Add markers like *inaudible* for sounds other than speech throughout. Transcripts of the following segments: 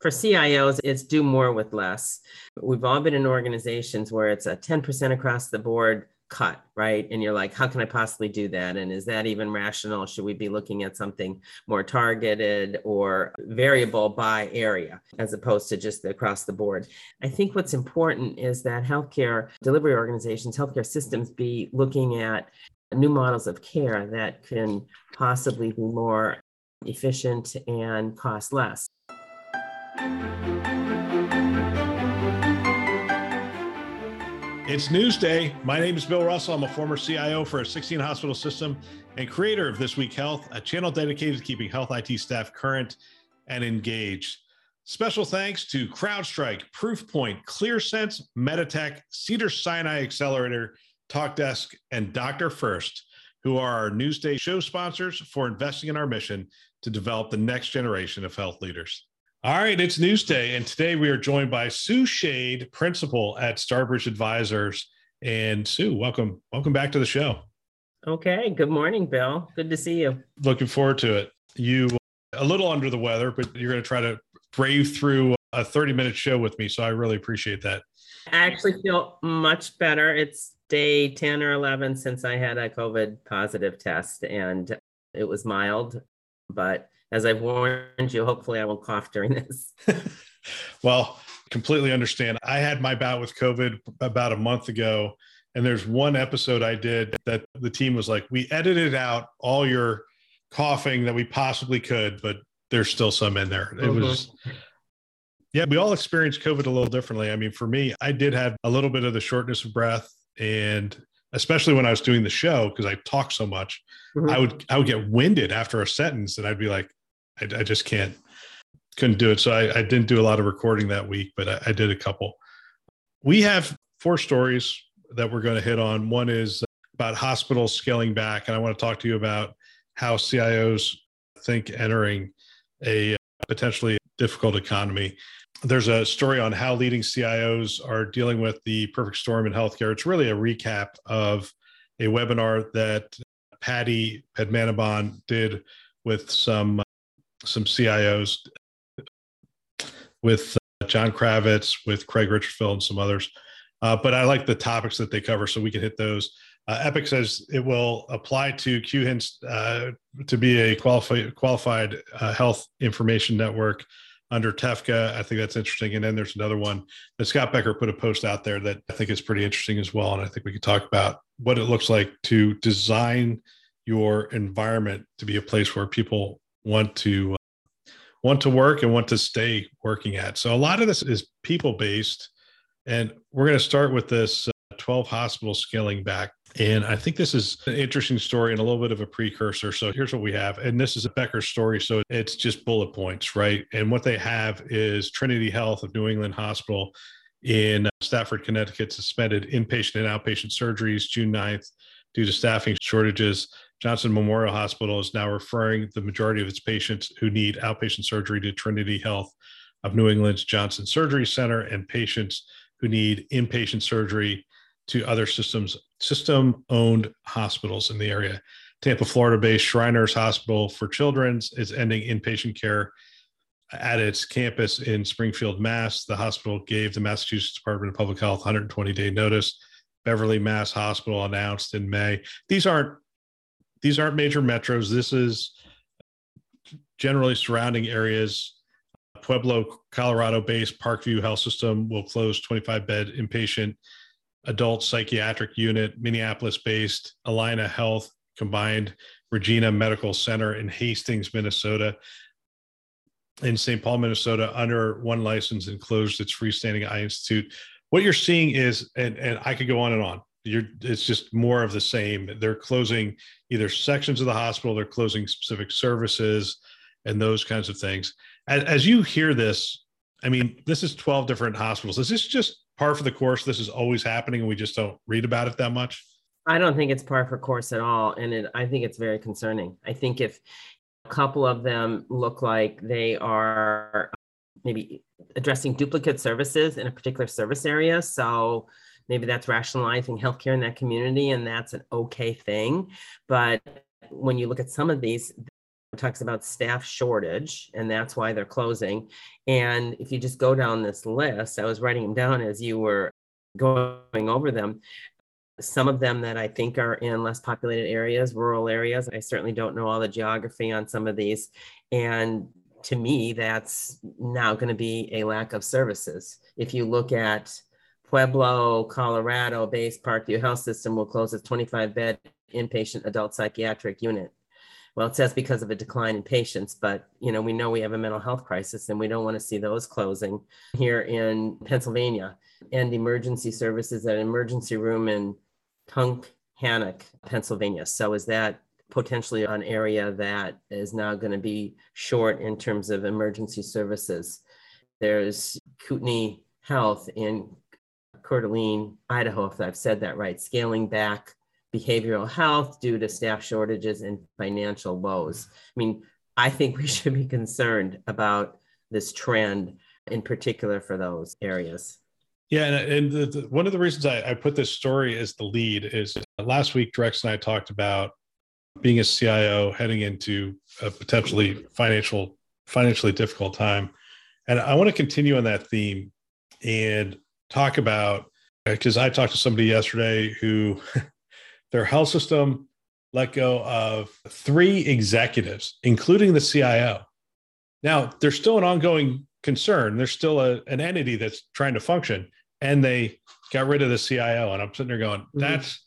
for CIOs, it's do more with less. We've all been in organizations where it's a 10% across the board cut, right? And you're like, how can I possibly do that? And is that even rational? Should we be looking at something more targeted or variable by area as opposed to just across the board? I think what's important is that healthcare delivery organizations, healthcare systems be looking at new models of care that can possibly be more efficient and cost less. It's Newsday. My name is Bill Russell. I'm a former CIO for a 16 hospital system and creator of This Week Health, a channel dedicated to keeping health IT staff current and engaged. Special thanks to CrowdStrike, Proofpoint, ClearSense, Meditech, Cedars-Sinai Accelerator, TalkDesk, and Dr. First, who are our Newsday show sponsors for investing in our mission to develop the next generation of health leaders. All right, it's Newsday, and today we are joined by Sue Schade, principal at Starbridge Advisors. And Sue, welcome, welcome back to the show. Okay, good morning, Bill. Good to see you. Looking forward to it. You a little under the weather, but you're going to try to brave through a 30 minute show with me. So I really appreciate that. I actually feel much better. It's day 10 or 11 since I had a COVID positive test, and it was mild, but as I've warned you, hopefully I won't cough during this. *laughs* well, completely understand. I had my bout with COVID about a month ago, and there's one episode I did that the team was like, we edited out all your coughing that we possibly could, but there's still some in there. It mm-hmm. was yeah, we all experienced COVID a little differently. I mean, for me, I did have a little bit of the shortness of breath and especially when I was doing the show because I talk so much, mm-hmm. I would I would get winded after a sentence and I'd be like, I, I just can't couldn't do it. So I, I, didn't do a lot of recording that week, but I, I did a couple. We have four stories that we're going to hit on. One is about hospitals scaling back, and I want to talk to you about how CIOs think entering a potentially difficult economy. There's a story on how leading CIOs are dealing with the perfect storm in healthcare. It's really a recap of a webinar that Patty Padmanabhan did with some some CIOs with uh, John Kravitz, with Craig Richardville, and some others. Uh, but I like the topics that they cover, so we can hit those. Uh, Epic says it will apply to QHINs uh, to be a qualified qualified uh, health information network under TEFCA. I think that's interesting. And then there's another one that Scott Becker put a post out there that I think is pretty interesting as well. And I think we could talk about what it looks like to design your environment to be a place where people want to uh, want to work and want to stay working at. So a lot of this is people based, and we're going to start with this uh, 12 hospital scaling back. And I think this is an interesting story and a little bit of a precursor. So here's what we have. And this is a Becker story. So it's just bullet points, right? And what they have is Trinity Health of New England Hospital in Stafford, Connecticut suspended inpatient and outpatient surgeries June 9th due to staffing shortages. Johnson Memorial Hospital is now referring the majority of its patients who need outpatient surgery to Trinity Health of New England's Johnson Surgery Center and patients who need inpatient surgery to other systems system owned hospitals in the area. Tampa, Florida based Shriners Hospital for Children's is ending inpatient care at its campus in Springfield, Mass. The hospital gave the Massachusetts Department of Public Health 120 day notice. Beverly Mass Hospital announced in May. These aren't these aren't major metros. This is generally surrounding areas. Pueblo, Colorado based Parkview Health System will close 25 bed inpatient adult psychiatric unit. Minneapolis based Allina Health combined Regina Medical Center in Hastings, Minnesota. In St. Paul, Minnesota, under one license and closed its freestanding eye institute. What you're seeing is, and, and I could go on and on you're it's just more of the same they're closing either sections of the hospital they're closing specific services and those kinds of things as, as you hear this i mean this is 12 different hospitals is this just par for the course. This is always happening, and we just don't read about it that much. I don't think it's par for course at all, and it, I think it's very concerning. I think if a couple of them look like they are um, maybe addressing duplicate services in a particular service area, so maybe that's rationalizing healthcare in that community, and that's an okay thing. But when you look at some of these, talks about staff shortage and that's why they're closing. And if you just go down this list i was writing them down as you were going over them. Some of them that i think are in less populated areas rural areas i certainly don't know all the geography on some of these. And to me that's now going to be a lack of services. If you look at pueblo colorado based parkview health system will close its 25 bed inpatient adult psychiatric unit well, it says because of a decline in patients, but you know, we know we have a mental health crisis and we don't want to see those closing here in Pennsylvania and emergency services at an emergency room in Tunkhannock, Pennsylvania. So is that potentially an area that is now going to be short in terms of emergency services? There's Kootenai Health in Coeur d'Alene, Idaho, if I've said that right, scaling back behavioral health due to staff shortages and financial woes. I mean, I think we *laughs* should be concerned about this trend in particular for those areas. Yeah, and, and the, the, one of the reasons I, I, put this story as the lead is uh, last week Drex and I talked about being a CIO heading into a potentially financial financially difficult time, and I want to continue on that theme and talk about because I talked to somebody yesterday who *laughs* their health system let go of three executives, including the CIO. Now, there's still an ongoing concern. There's still a, an entity that's trying to function, and they got rid of the CIO. And I'm sitting there going, mm-hmm. that's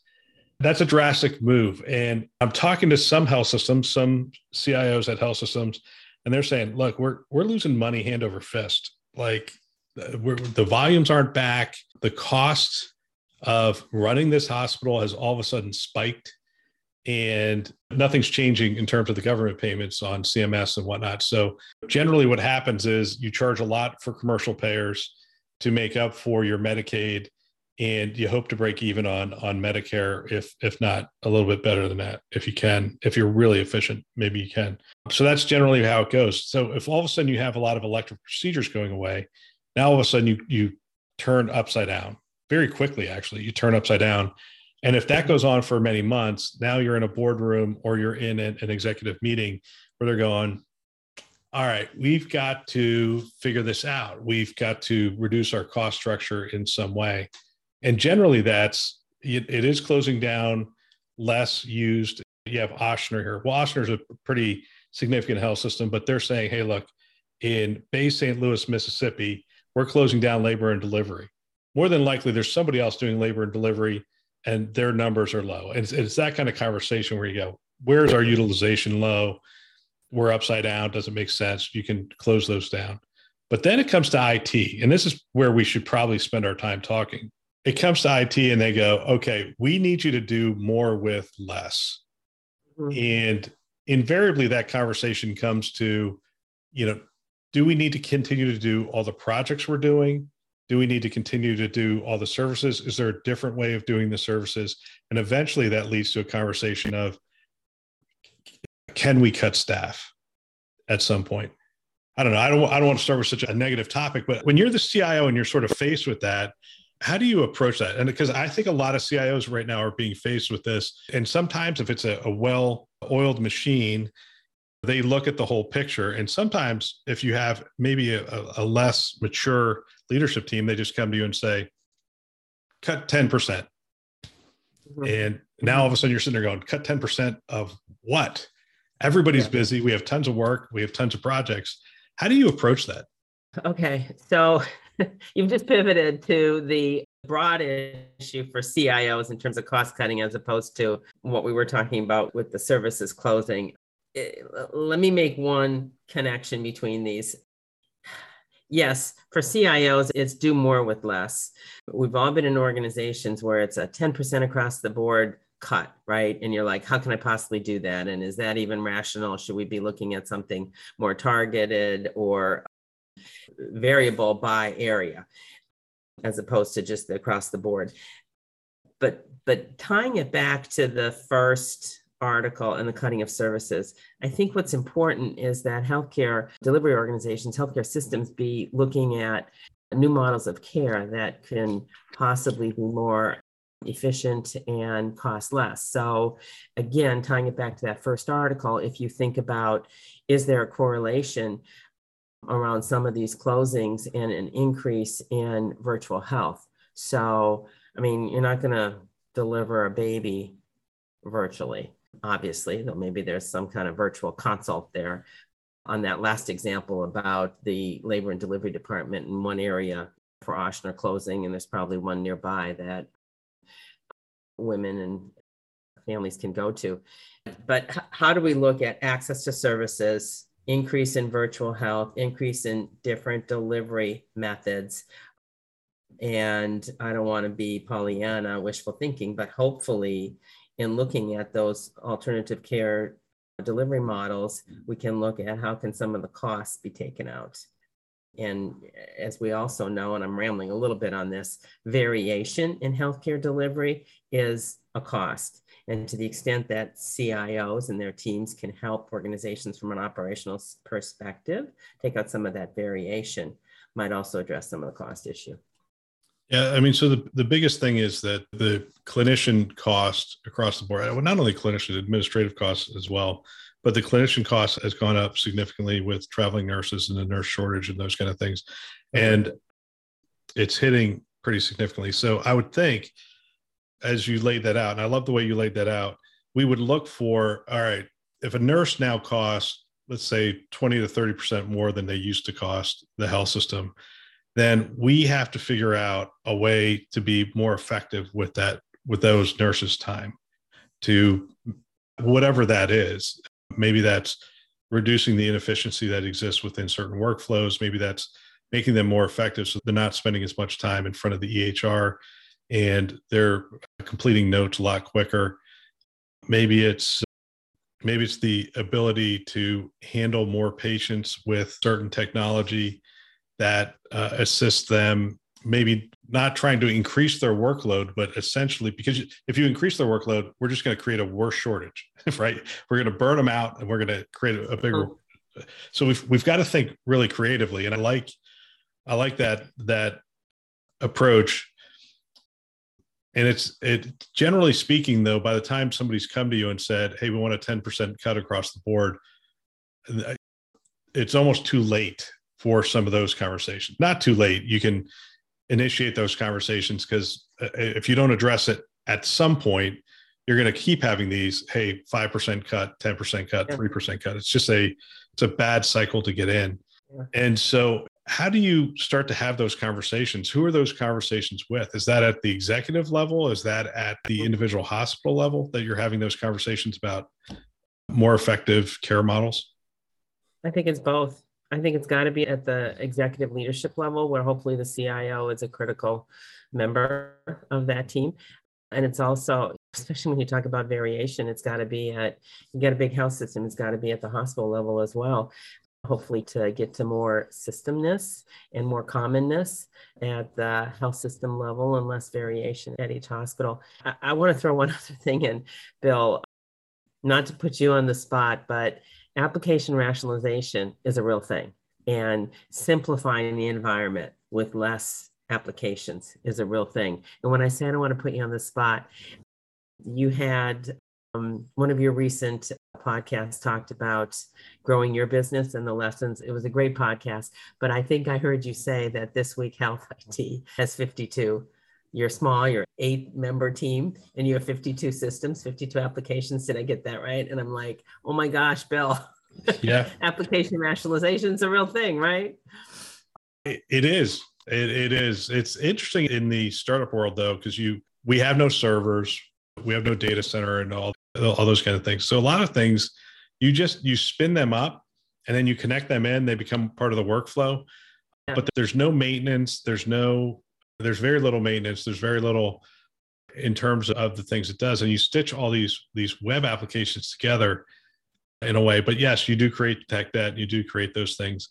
that's a drastic move. And I'm talking to some health systems, some CIOs at health systems, and they're saying, look, we're we're losing money hand over fist. Like the volumes aren't back. The cost of running this hospital has all of a sudden spiked and nothing's changing in terms of the government payments on CMS and whatnot. So generally what happens is you charge a lot for commercial payers to make up for your Medicaid and you hope to break even on on Medicare if if not a little bit better than that if you can if you're really efficient maybe you can so that's generally how it goes so if all of a sudden you have a lot of elective procedures going away now all of a sudden you you turn upside down very quickly, actually. You turn upside down. And if that goes on for many months, now you're in a boardroom or you're in an, an executive meeting where they're going, all right, we've got to figure this out. We've got to reduce our cost structure in some way. And generally, that's it, it is closing down less used. You have Ochsner here. Well, Ochsner is a pretty significant health system, but they're saying, hey, look, in Bay St. Louis, Mississippi, we're closing down labor and delivery more than likely there's somebody else doing labor and delivery and their numbers are low. And it's, it's that kind of conversation where you go, where's our utilization low? We're upside down. Doesn't make sense. You can close those down. But then it comes to IT, and this is where we should probably spend our time talking. It comes to IT, and they go, okay, we need you to do more with less. Mm-hmm. And invariably, that conversation comes to, you know, do we need to continue to do all the projects we're doing? do we need to continue to do all the services? Is there a different way of doing the services? And eventually that leads to a conversation of can we cut staff at some point? I don't know. I don't i don't want to start with such a negative topic but when you're the cio and you're sort of faced with that how do you approach that? And because i think a lot of cios right now are being faced with this. And sometimes if it's a, a well oiled machine they look at the whole picture. And sometimes, if you have maybe a, a, less mature leadership team, they just come to you and say, cut 10%. percent mm hmm And now all of a sudden you're sitting there going, cut 10% of what? Everybody's yeah. busy. We have tons of work. We have tons of projects. How do you approach that? Okay. So *laughs* you've just pivoted to the broad issue for CIOs in terms of cost cutting as opposed to what we were talking about with the services closing. Eh, let me make one connection between these. Yes, for CIOs, it's do more with less. We've all been in organizations where it's a 10% across the board cut, right? And you're like, how can I possibly do that? And is that even rational? Should we be looking at something more targeted or variable by area? as opposed to just across the board. But but tying it back to the first article and the cutting of services, I think what's important is that healthcare delivery organizations, healthcare systems be looking at new models of care that can possibly be more efficient and cost less. So, again, tying it back to that first article, if you think about is there a correlation around some of these closings and an increase in virtual health? So, I mean, you're not going to deliver a baby virtually, obviously, though maybe there's some kind of virtual consult there. On that last example about the labor and delivery department in one area for Ochsner closing, and there's probably one nearby that women and families can go to. But how do we look at access to services, increase in virtual health, increase in different delivery methods? And I don't want to be Pollyanna, wishful thinking, but hopefully, in looking at those alternative care delivery models, we can look at how can some of the costs be taken out. And as we also know, and I'm rambling a little bit on this, variation in healthcare delivery is a cost. And to the extent that CIOs and their teams can help organizations from an operational perspective take out some of that variation, might also address some of the cost issue. Yeah, I mean, so the, the biggest thing is that the clinician cost across the board, well, not only clinician, administrative costs as well, but the clinician cost has gone up significantly with traveling nurses and the nurse shortage and those kind of things. And it's hitting pretty significantly. So I would think, as you laid that out, and I love the way you laid that out, we would look for all right, if a nurse now costs, let's say 20 to 30% more than they used to cost the health system, then we have to figure out a way to be more effective with that, with those nurses' time to whatever that is maybe that's reducing the inefficiency that exists within certain workflows. Maybe that's making them more effective so they're not spending as much time in front of the EHR and they're completing notes a lot quicker. Maybe it's maybe it's the ability to handle more patients with certain technology that uh, assists them maybe not trying to increase their workload, but essentially because if you increase their workload, we're just going to create a worse shortage, *laughs* right? We're going to burn them out and we're going to create a, a bigger. So we've we've got to think really creatively, and I like I like that that approach. And it's it generally speaking though, by the time somebody's come to you and said, "Hey, we want a ten percent cut across the board," it's almost too late for some of those conversations. Not too late. You can initiate those conversations because uh, if you don't address it at some point you're going to keep having these hey 5% cut 10% cut yeah. 3% cut it's just a it's a bad cycle to get in yeah. and so how do you start to have those conversations who are those conversations with is that at the executive level is that at the mm-hmm. individual hospital level that you're having those conversations about more effective care models i think it's both I think it's got to be at the executive leadership level where hopefully the CIO is a critical member of that team. And it's also, especially when you talk about variation, it's got to be at, you get a big health system, it's got to be at the hospital level as well. Hopefully, to get to more systemness and more commonness at the health system level and less variation at each hospital. I, I want to throw one *laughs* other thing in, Bill, not to put you on the spot, but application rationalization is a real thing and simplifying the environment with less applications is a real thing. And when I say I don't want to put you on the spot, you had um, one of your recent podcasts talked about growing your business and the lessons. It was a great podcast, but I think I heard you say that this week Health IT has 52 you're small, you're eight member team, and you have 52 systems, 52 applications. Did I get that right? And I'm like, oh my gosh, Bill. Yeah. *laughs* Application rationalization is a real thing, right? it, it is. It, it is. It's interesting in the startup world though, because you we have no servers, we have no data center, and all all those kind of things. So a lot of things, you just you spin them up, and then you connect them in. They become part of the workflow. Yeah. But there's no maintenance. There's no there's very little maintenance. There's very little in terms of the things it does. And you stitch all these these web applications together in a way. But yes, you do create tech debt. You do create those things.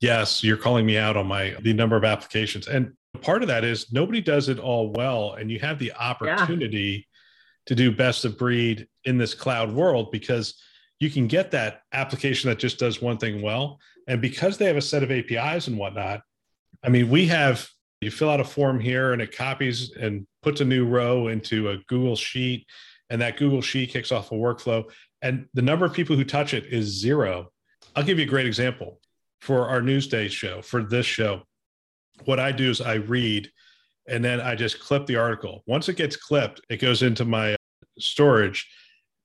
Yes, you're calling me out on my the number of applications. And part of that is nobody does it all well. And you have the opportunity yeah. to do best of breed in this cloud world because you can get that application that just does one thing well. And because they have a set of APIs and whatnot, I mean, we have you fill out a form here and it copies and puts a new row into a Google Sheet, and that Google Sheet kicks off a workflow. And the number of people who touch it is zero. I'll give you a great example for our Newsday show, for this show. What I do is I read and then I just clip the article. Once it gets clipped, it goes into my storage.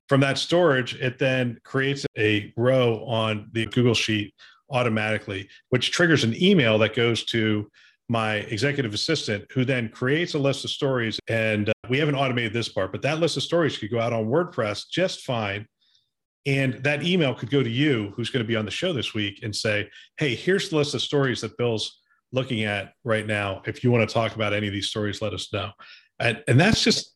From that storage, it then creates a row on the Google Sheet automatically, which triggers an email that goes to my executive assistant, who then creates a list of stories. And uh, we haven't automated this part, but that list of stories could go out on WordPress just fine. And that email could go to you, who's going to be on the show this week, and say, Hey, here's the list of stories that Bill's looking at right now. If you want to talk about any of these stories, let us know. And, and that's just,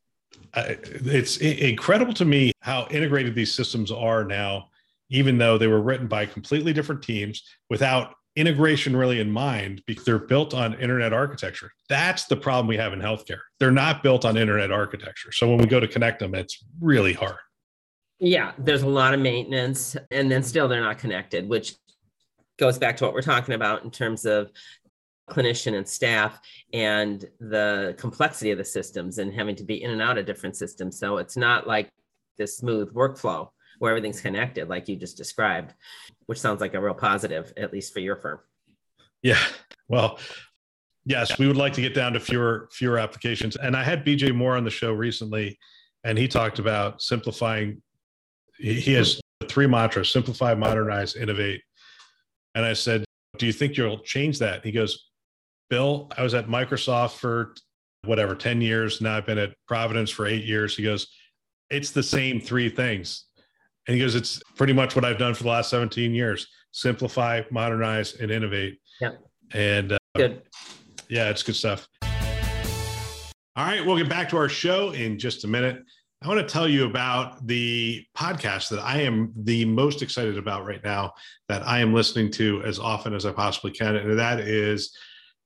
uh, it's incredible to me how integrated these systems are now, even though they were written by completely different teams without integration really in mind because they're built on internet architecture. That's the problem we have in healthcare. They're not built on internet architecture. So when we go to connect them, it's really hard. Yeah, there's a lot of maintenance, and then still they're not connected, which goes back to what we're talking about in terms of clinician and staff and the complexity of the systems and having to be in and out of different systems. So it's not like this smooth workflow where everything's connected, like you just described, which sounds like a real positive, at least for your firm. Yeah. Well, yes, we would like to get down to fewer fewer applications. And I had BJ Moore on the show recently, and he talked about simplifying. He has three mantras: simplify, modernize, innovate. And I said, "Do you think you'll change that?" He goes, "Bill, I was at Microsoft for whatever 10 years. Now I've been at Providence for eight years." He goes, "It's the same three things." And he goes, it's pretty much what I've done for the last 17 years simplify, modernize, and innovate. Yeah. And uh, good. Yeah, it's good stuff. All right, we'll get back to our show in just a minute. I want to tell you about the podcast that I am the most excited about right now, that I am listening to as often as I possibly can. And that is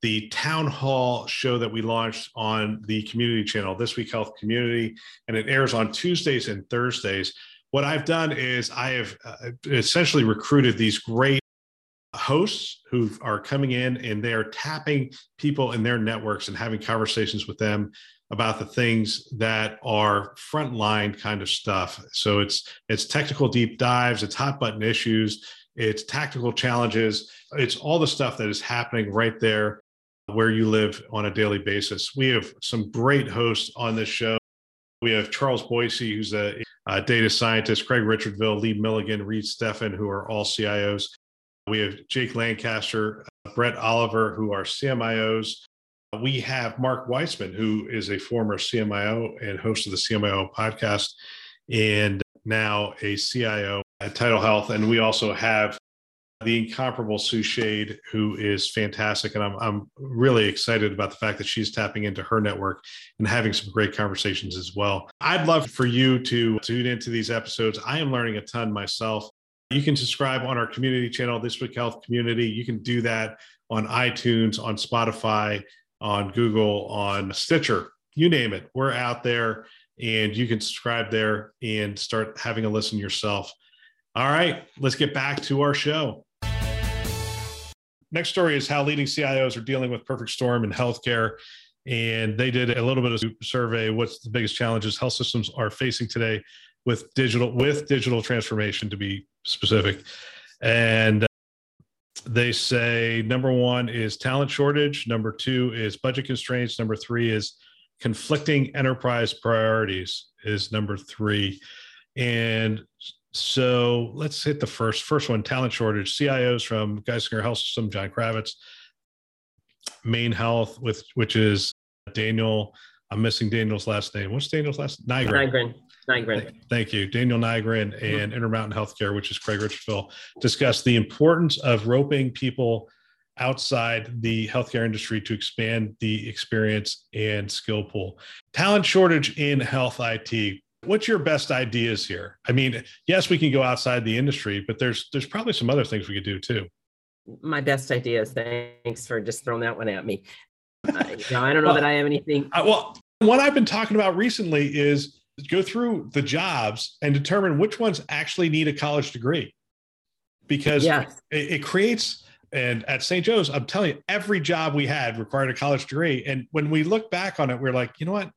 the town hall show that we launched on the community channel, This Week Health Community. And it airs on Tuesdays and Thursdays what I've done is I have uh, essentially recruited these great hosts who are coming in and they're tapping people in their networks and having conversations with them about the things that are frontline kind of stuff. So it's it's technical deep dives, it's hot button issues, it's tactical challenges, it's all the stuff that is happening right there where you live on a daily basis. We have some great hosts on this show. We have Charles Boicey, who's a, a data scientist, Craig Richardville, Lee Milligan, Reid Stephan, who are all CIOs. We have Jake Lancaster, uh, Brett Oliver, who are CMIOs. We have Mark Weisman, who is a former CMIO and host of the CMIO podcast, and now a CIO at TidalHealth. And we also have the incomparable Sue Schade, who is fantastic. And I'm, I'm really excited about the fact that she's tapping into her network and having some great conversations as well. I'd love for you to tune into these episodes. I am learning a ton myself. You can subscribe on our community channel, This Week Health Community. You can do that on iTunes, on Spotify, on Google, on Stitcher, you name it. We're out there and you can subscribe there and start having a listen yourself. All right, let's get back to our show next story is how leading CIOs are dealing with perfect storm in healthcare. And they did a little bit of survey. What's the biggest challenges health systems are facing today with digital with digital transformation, to be specific. And uh, they say number one is talent shortage. Number two is budget constraints. Number three is conflicting enterprise priorities. Is number three, and so let's hit the first first one: talent shortage. CIOs from Geisinger Health System, John Kravitz, Maine Health, with which is Daniel. I'm missing Daniel's last name. What's Daniel's last name? Nigrin. Nigrin. Nigrin. Thank you. Daniel mm-hmm. and Intermountain Healthcare, which is Craig Richardville, discussed the importance of roping people outside the healthcare industry to expand the experience and skill pool. Talent shortage in health IT. What's your best ideas here? I mean, yes, we can go outside the industry, but there's there's probably some other things we could do too. My best ideas. Thanks for just throwing that one at me. Uh, *laughs* I, I don't know well, that I have anything. I, well, what I've been talking about recently is go through the jobs and determine which ones actually need a college degree because yes. it, it creates and at St. Joe's, I'm telling you, every job we had required a college degree. And when we look back on it, we're like, you know what?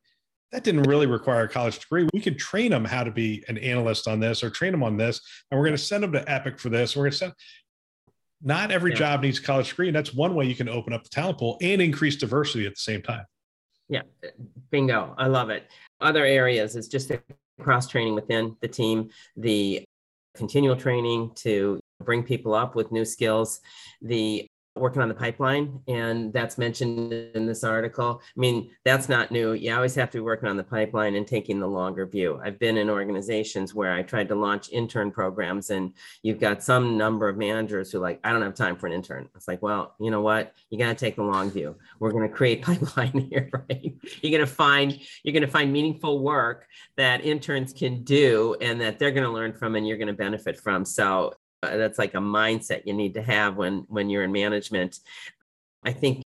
That didn't really require a college degree. We could train them how to be an analyst on this or train them on this. And we're going to send them to Epic for this. We're going to send, not every yeah. job needs a college degree. And that's one way you can open up the talent pool and increase diversity at the same time. Yeah, bingo. I love it. Other areas is just the cross training within the team, the continual training to bring people up with new skills, the working on the pipeline and that's mentioned in this article. I mean that's not new. You always have to be working on the pipeline and taking the longer view. I've been in organizations where i tried to launch intern programs and you've got some number of managers who like i don't have time for an intern. It's like well you know what? You got to take the long view. We're going to create *laughs* pipeline here *laughs* right? You're going to find you're going to find meaningful work that interns can do and that they're going to learn from and you're going to benefit from. So Uh, that's like a mindset you need to have when when you're in management. I think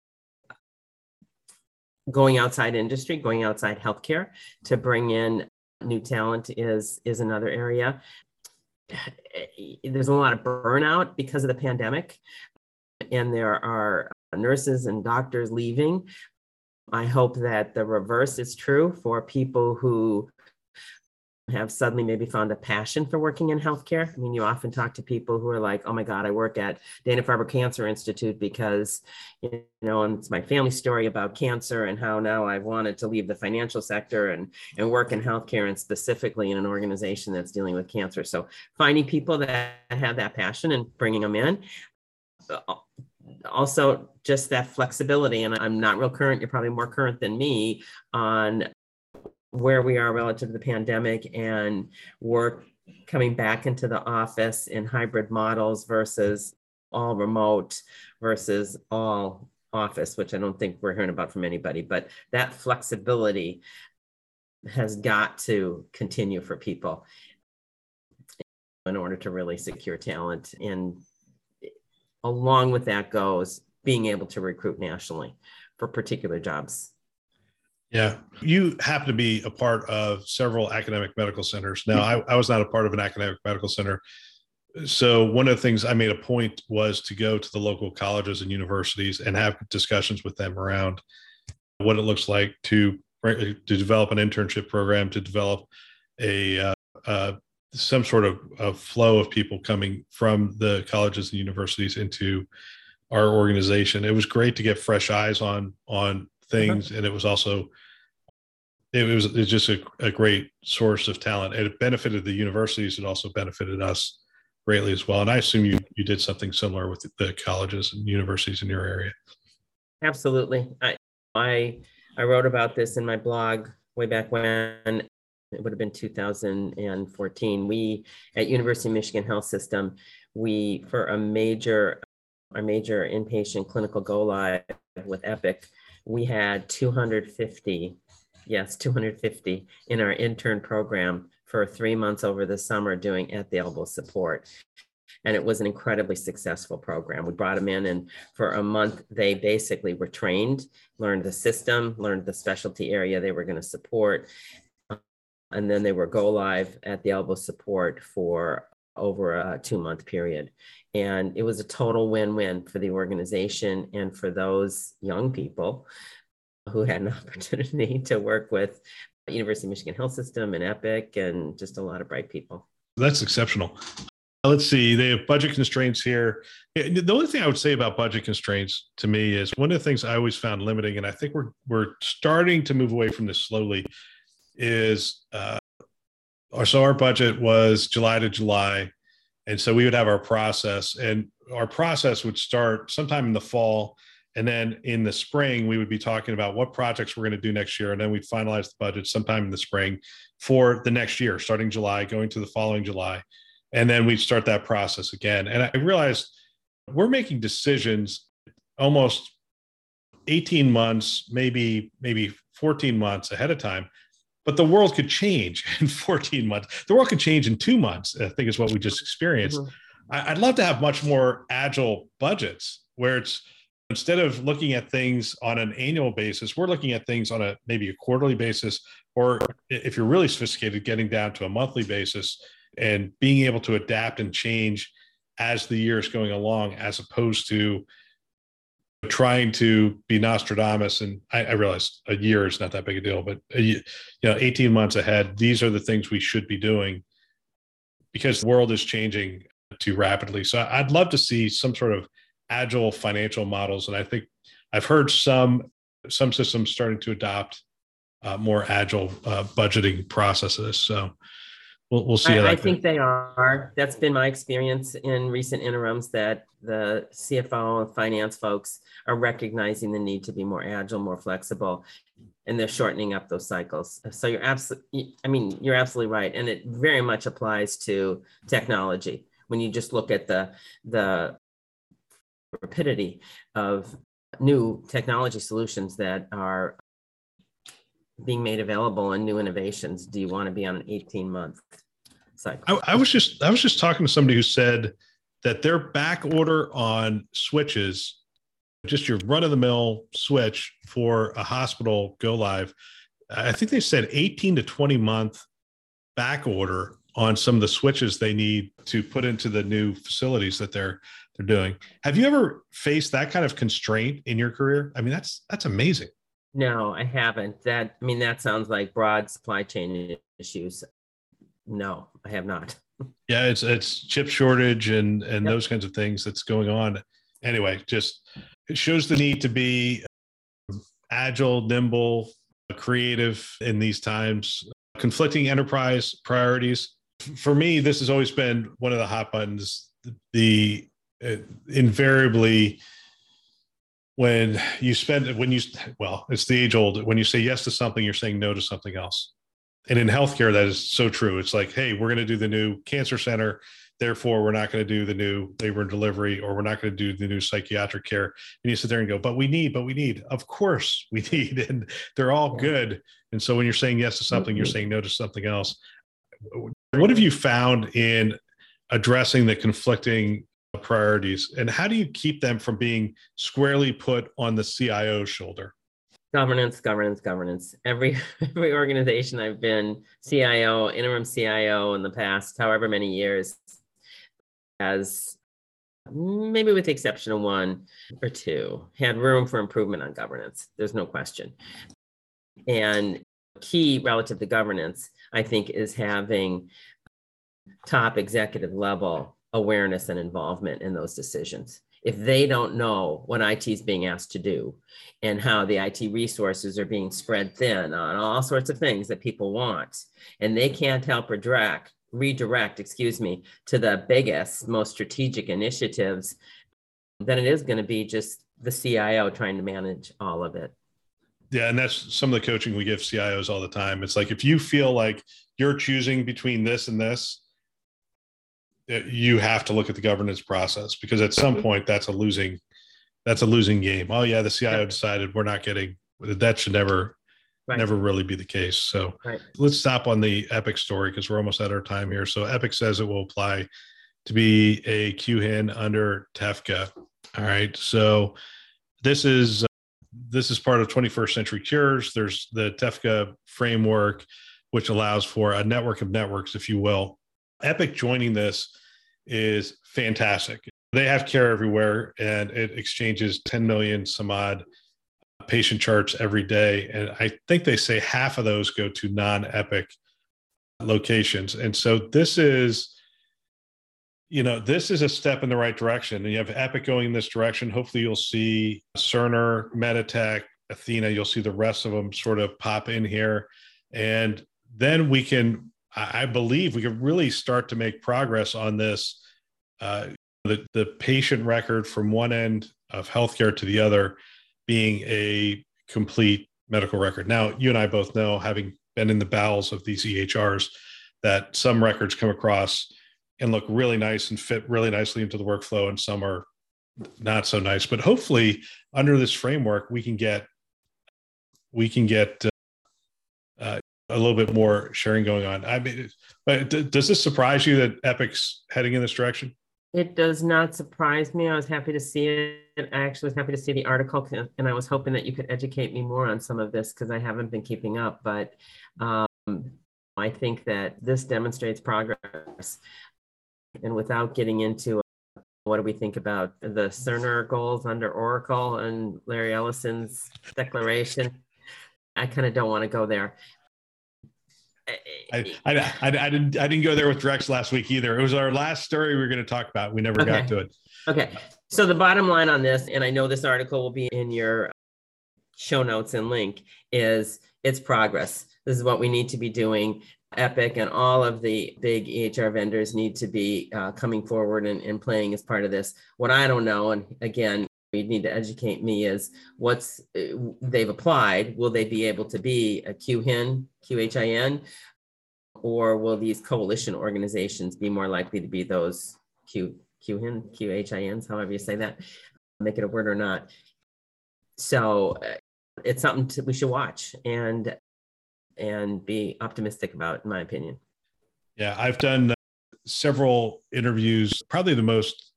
going outside industry going outside healthcare to bring in new talent is is another area. There's a lot of burnout because of the pandemic and there are nurses and doctors leaving. I hope that the reverse is true for people who have suddenly maybe found a passion for working in healthcare. I mean, you often talk to people who are like, oh my God, I work at Dana Farber Cancer Institute because, you know, and it's my family story about cancer and how now I've wanted to leave the financial sector and, and work in healthcare and specifically in an organization that's dealing with cancer. So finding people that have that passion and bringing them in. Uh, also, just that flexibility. And I'm not real current, you're probably more current than me on where we are relative to the pandemic and work coming back into the office in hybrid models versus all remote versus all office, which I don't think we're hearing about from anybody, but that flexibility has got to continue for people in order to really secure talent. And along with that goes being able to recruit nationally for particular jobs. Yeah. You happen to be a part of several academic medical centers. Now, I, I, was not a part of an academic medical center. So, one of the things I made a point was to go to the local colleges and universities and have discussions with them around what it looks like to, to develop an internship program, to develop a uh, uh, some sort of, of flow of people coming from the colleges and universities into our organization. It was great to get fresh eyes on on things, and it was also it was, it was just a, a great source of talent. It benefited the universities. It also benefited us greatly as well. And I assume you you did something similar with the colleges and universities in your area. Absolutely. I I I wrote about this in my blog way back when it would have been 2014. We at University of Michigan Health System, we for a major a major inpatient clinical go live with Epic, we had 250 yes, 250 in our intern program for three months over the summer doing at the elbow support. And it was an incredibly successful program. We brought them in, and for a month, they basically were trained, learned the system, learned the specialty area they were going to support. And then they were go live at the elbow support for over a two month period. And it was a total win win for the organization and for those young people who had an *laughs* opportunity to work with University of Michigan Health System and Epic and just a lot of bright people. That's exceptional. Let's see, they have budget constraints here. The only thing I would say about budget constraints to me is one of the things I always found limiting, and I think we're we're starting to move away from this slowly, is uh, so our budget was July to July, and so we would have our process, and our process would start sometime in the fall and then in the spring, we would be talking about what projects we're going to do next year. And then we'd finalize the budget sometime in the spring for the next year, starting July, going to the following July. And then we'd start that process again. And I realized we're making decisions almost 18 months, maybe, maybe 14 months ahead of time. But the world could change *laughs* in 14 months. The world could change in two months, I think is what we just experienced. Mm-hmm. I'd love to have much more agile budgets where it's instead of looking at things on an annual basis, we're looking at things on a maybe a quarterly basis, or if you're really sophisticated, getting down to a monthly basis and being able to adapt and change as the year is going along, as opposed to trying to be Nostradamus. And I, I realize a year is not that big a deal, but a, you know, 18 months ahead, these are the things we should be doing because the world is changing too rapidly. So I'd love to see some sort of agile financial models, and I think I've heard some some systems starting to adopt uh, more agile uh, budgeting processes. So we'll, we'll see. I, I think they are. That's been my experience in recent interims that the CFO and finance folks are recognizing the need to be more agile, more flexible, and they're shortening up those cycles. So you're absolutely, I mean, you're absolutely right, and it very much applies to technology. When you just look at the the rapidity of new technology solutions that are being made available and new innovations do you want to be on an 18 month cycle I, I, was just i was just talking to somebody who said that their back order on switches just your run-of-the-mill switch for a hospital go live i think they said 18 to 20 month back order on some of the switches they need to put into the new facilities that they're they're doing. Have you ever faced that kind of constraint in your career? I mean, that's that's amazing. No, I haven't. That I mean, that sounds like broad supply chain issues. No, I have not. *laughs* Yeah, it's it's chip shortage and and yep. those kinds of things that's going on. Anyway, just it shows the need to be um, agile, nimble, creative in these times. Conflicting enterprise priorities. For me, this has always been one of the hot buttons. The uh, invariably when you spend when you well it's the age old when you say yes to something you're saying no to something else. And in healthcare that is so true. It's like hey we're going to do the new cancer center. Therefore we're not going to do the new labor and delivery or we're not going to do the new psychiatric care. And you sit there and go but we need but we need. Of course *laughs* we need and they're all good. And so when you're saying yes to something you're mm-hmm. saying no to something else. What have you found in addressing the conflicting priorities and how do you keep them from being squarely put on the CIO shoulder? Governance, governance, governance. Every *laughs* every organization I've been CIO, interim CIO in the past, however many years, has maybe with the exception of one or two, had room for improvement on governance. There's no question. And key relative to governance, I think, is having top executive level awareness and involvement in those decisions. If they don't know what IT is being asked to do and how the IT resources are being spread thin on all sorts of things that people want, and they can't help redirect, redirect, excuse me, to the biggest, most strategic initiatives, then it is going to be just the CIO trying to manage all of it. Yeah, and that's some of the coaching we give CIOs all the time. It's like if you feel like you're choosing between this and this, you have to look at the governance process because at some mm-hmm. point that's a losing that's a losing game. Oh yeah, the CIO decided we're not getting that should never right. never really be the case. So right. let's stop on the Epic story because we're almost at our time here. So Epic says it will apply to be a QHIN under TEFCA. All right. So this is this is part of 21st century cures. There's the TEFCA framework, which allows for a network of networks, if you will. Epic joining this is fantastic. They have care everywhere and it exchanges 10 million some odd patient charts every day. And I think they say half of those go to non Epic locations. And so this is, you know, this is a step in the right direction. And you have Epic going in this direction. Hopefully, you'll see Cerner, Meditech, Athena, you'll see the rest of them sort of pop in here. And then we can I believe we could really start to make progress on this. Uh, the, the patient record from one end of healthcare to the other being a complete medical record. Now, you and I both know, having been in the bowels of these EHRs, that some records come across and look really nice and fit really nicely into the workflow, and some are not so nice. But hopefully, under this framework, we can get we can get uh, a little bit more sharing going on. I mean, but does this surprise you that Epic's heading in this direction? It does not surprise me. I was happy to see it. I actually was happy to see the article, and I was hoping that you could educate me more on some of this because I haven't been keeping up. But um, I think that this demonstrates progress. And without getting into uh, what do we think about the Cerner goals under Oracle and Larry Ellison's declaration, I kind of don't want to go there. I, eh, I, eh. I, I, didn't I didn't go there with Drex last week either. It was our last story we were going to talk about. We never okay. got to it. Okay. So the bottom line on this, and I know this article will be in your uh, show notes and link, is it's progress. This is what we need to be doing. Epic and all of the big EHR vendors need to be uh, coming forward and, and playing as part of this. What I don't know, and again, you need to educate me is what's uh, they've applied. Will they be able to be a qhin qhin or will these coalition organizations be more likely to be those q qhin qhins however you say that make it a word or not? So uh, it's something to, we should watch and and be optimistic about in my opinion. Yeah i've done uh, several interviews probably the most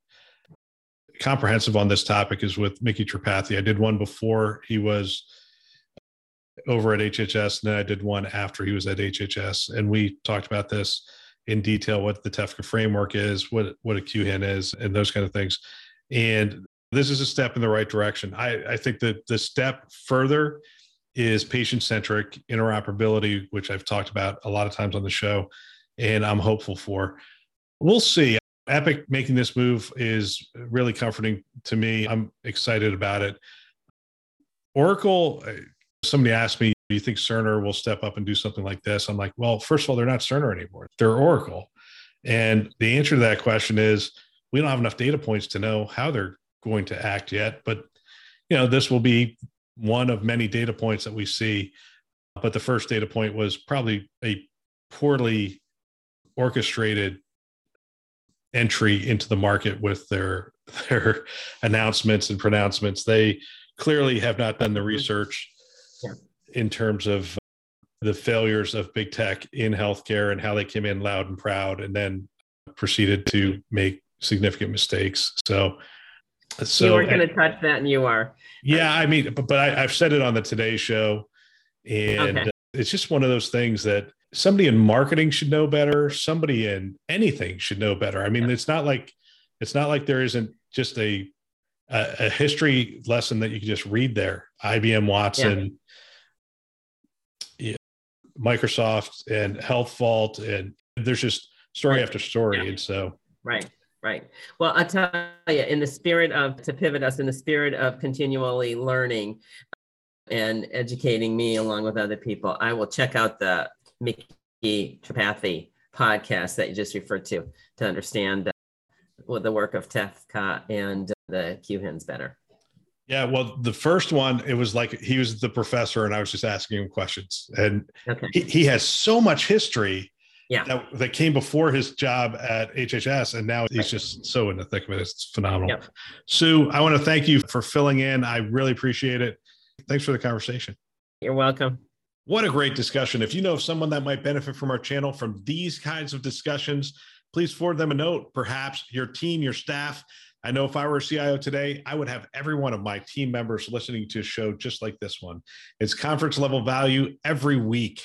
comprehensive on this topic is with Mickey Tripathi. I did one before he was over at HHS, and then I did one after he was at HHS, and we talked about this in detail: what the TEFCA framework is, what what a QHIN is, and those kind of things. And this is a step in the right direction. I, I think that the step further is patient-centric interoperability, which I've talked about a lot of times on the show, and I'm hopeful for. We'll see. Epic making this move is really comforting to me. I'm excited about it. Oracle, uh, somebody asked me, do you think Cerner will step up and do something like this? I'm like, well, first of all, they're not Cerner anymore. They're Oracle. And the answer to that question is we don't have enough data points to know how they're going to act yet. But, you know, this will be one of many data points that we see. But the first data point was probably a poorly orchestrated entry into the market with their *laughs* their announcements and pronouncements. They clearly have not done the mm-hmm. research yeah. in terms of the failures of big tech in healthcare and how they came in loud and proud and then proceeded to make significant mistakes. So, so you weren't going to touch that, and you are. Yeah, I mean, but, but I, have said it on the Today Show, and okay. it's just one of those things that somebody in marketing should know better. Somebody in anything should know better. I mean it's not like it's not like there isn't just a a, a history lesson that you can just read there. IBM Watson yeah. Yeah, microsoft and HealthVault and there's just story after story. Yeah. and so right right. Well i tell you in the spirit of to pivot us in the spirit of continually learning and educating me along with other people i will check out the Mickey Tripathi podcast that you just referred to to understand uh, the work of TEFCA and uh, the QHINs better. Yeah, well, the first one, it was like he was the professor and I was just asking him questions. And okay. he, he has so much history yeah. that, that came before his job at HHS. And now he's right. just so in the thick of it. It's phenomenal. Yep. Sue, I want to thank you for filling in. I really appreciate it. Thanks for the conversation. You're welcome. What a great discussion. If you know of someone that might benefit from our channel from these kinds of discussions, please forward them a note, perhaps your team, your staff. I know if I were a CIO today, I would have every one of my team members listening to a show just like this one. It's conference level value every week.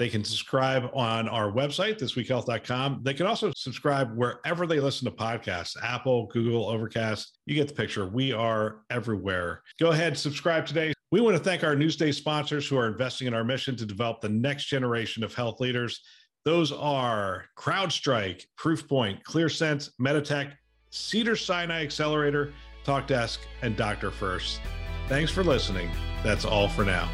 They can subscribe on our website, thisweekhealth.com. They can also subscribe wherever they listen to podcasts Apple, Google, Overcast. You get the picture. We are everywhere. Go ahead, subscribe today. We want to thank our Newsday sponsors who are investing in our mission to develop the next generation of health leaders. Those are CrowdStrike, Proofpoint, ClearSense, Meditech, Cedars-Sinai Accelerator, TalkDesk, and Dr. First. Thanks for listening. That's all for now.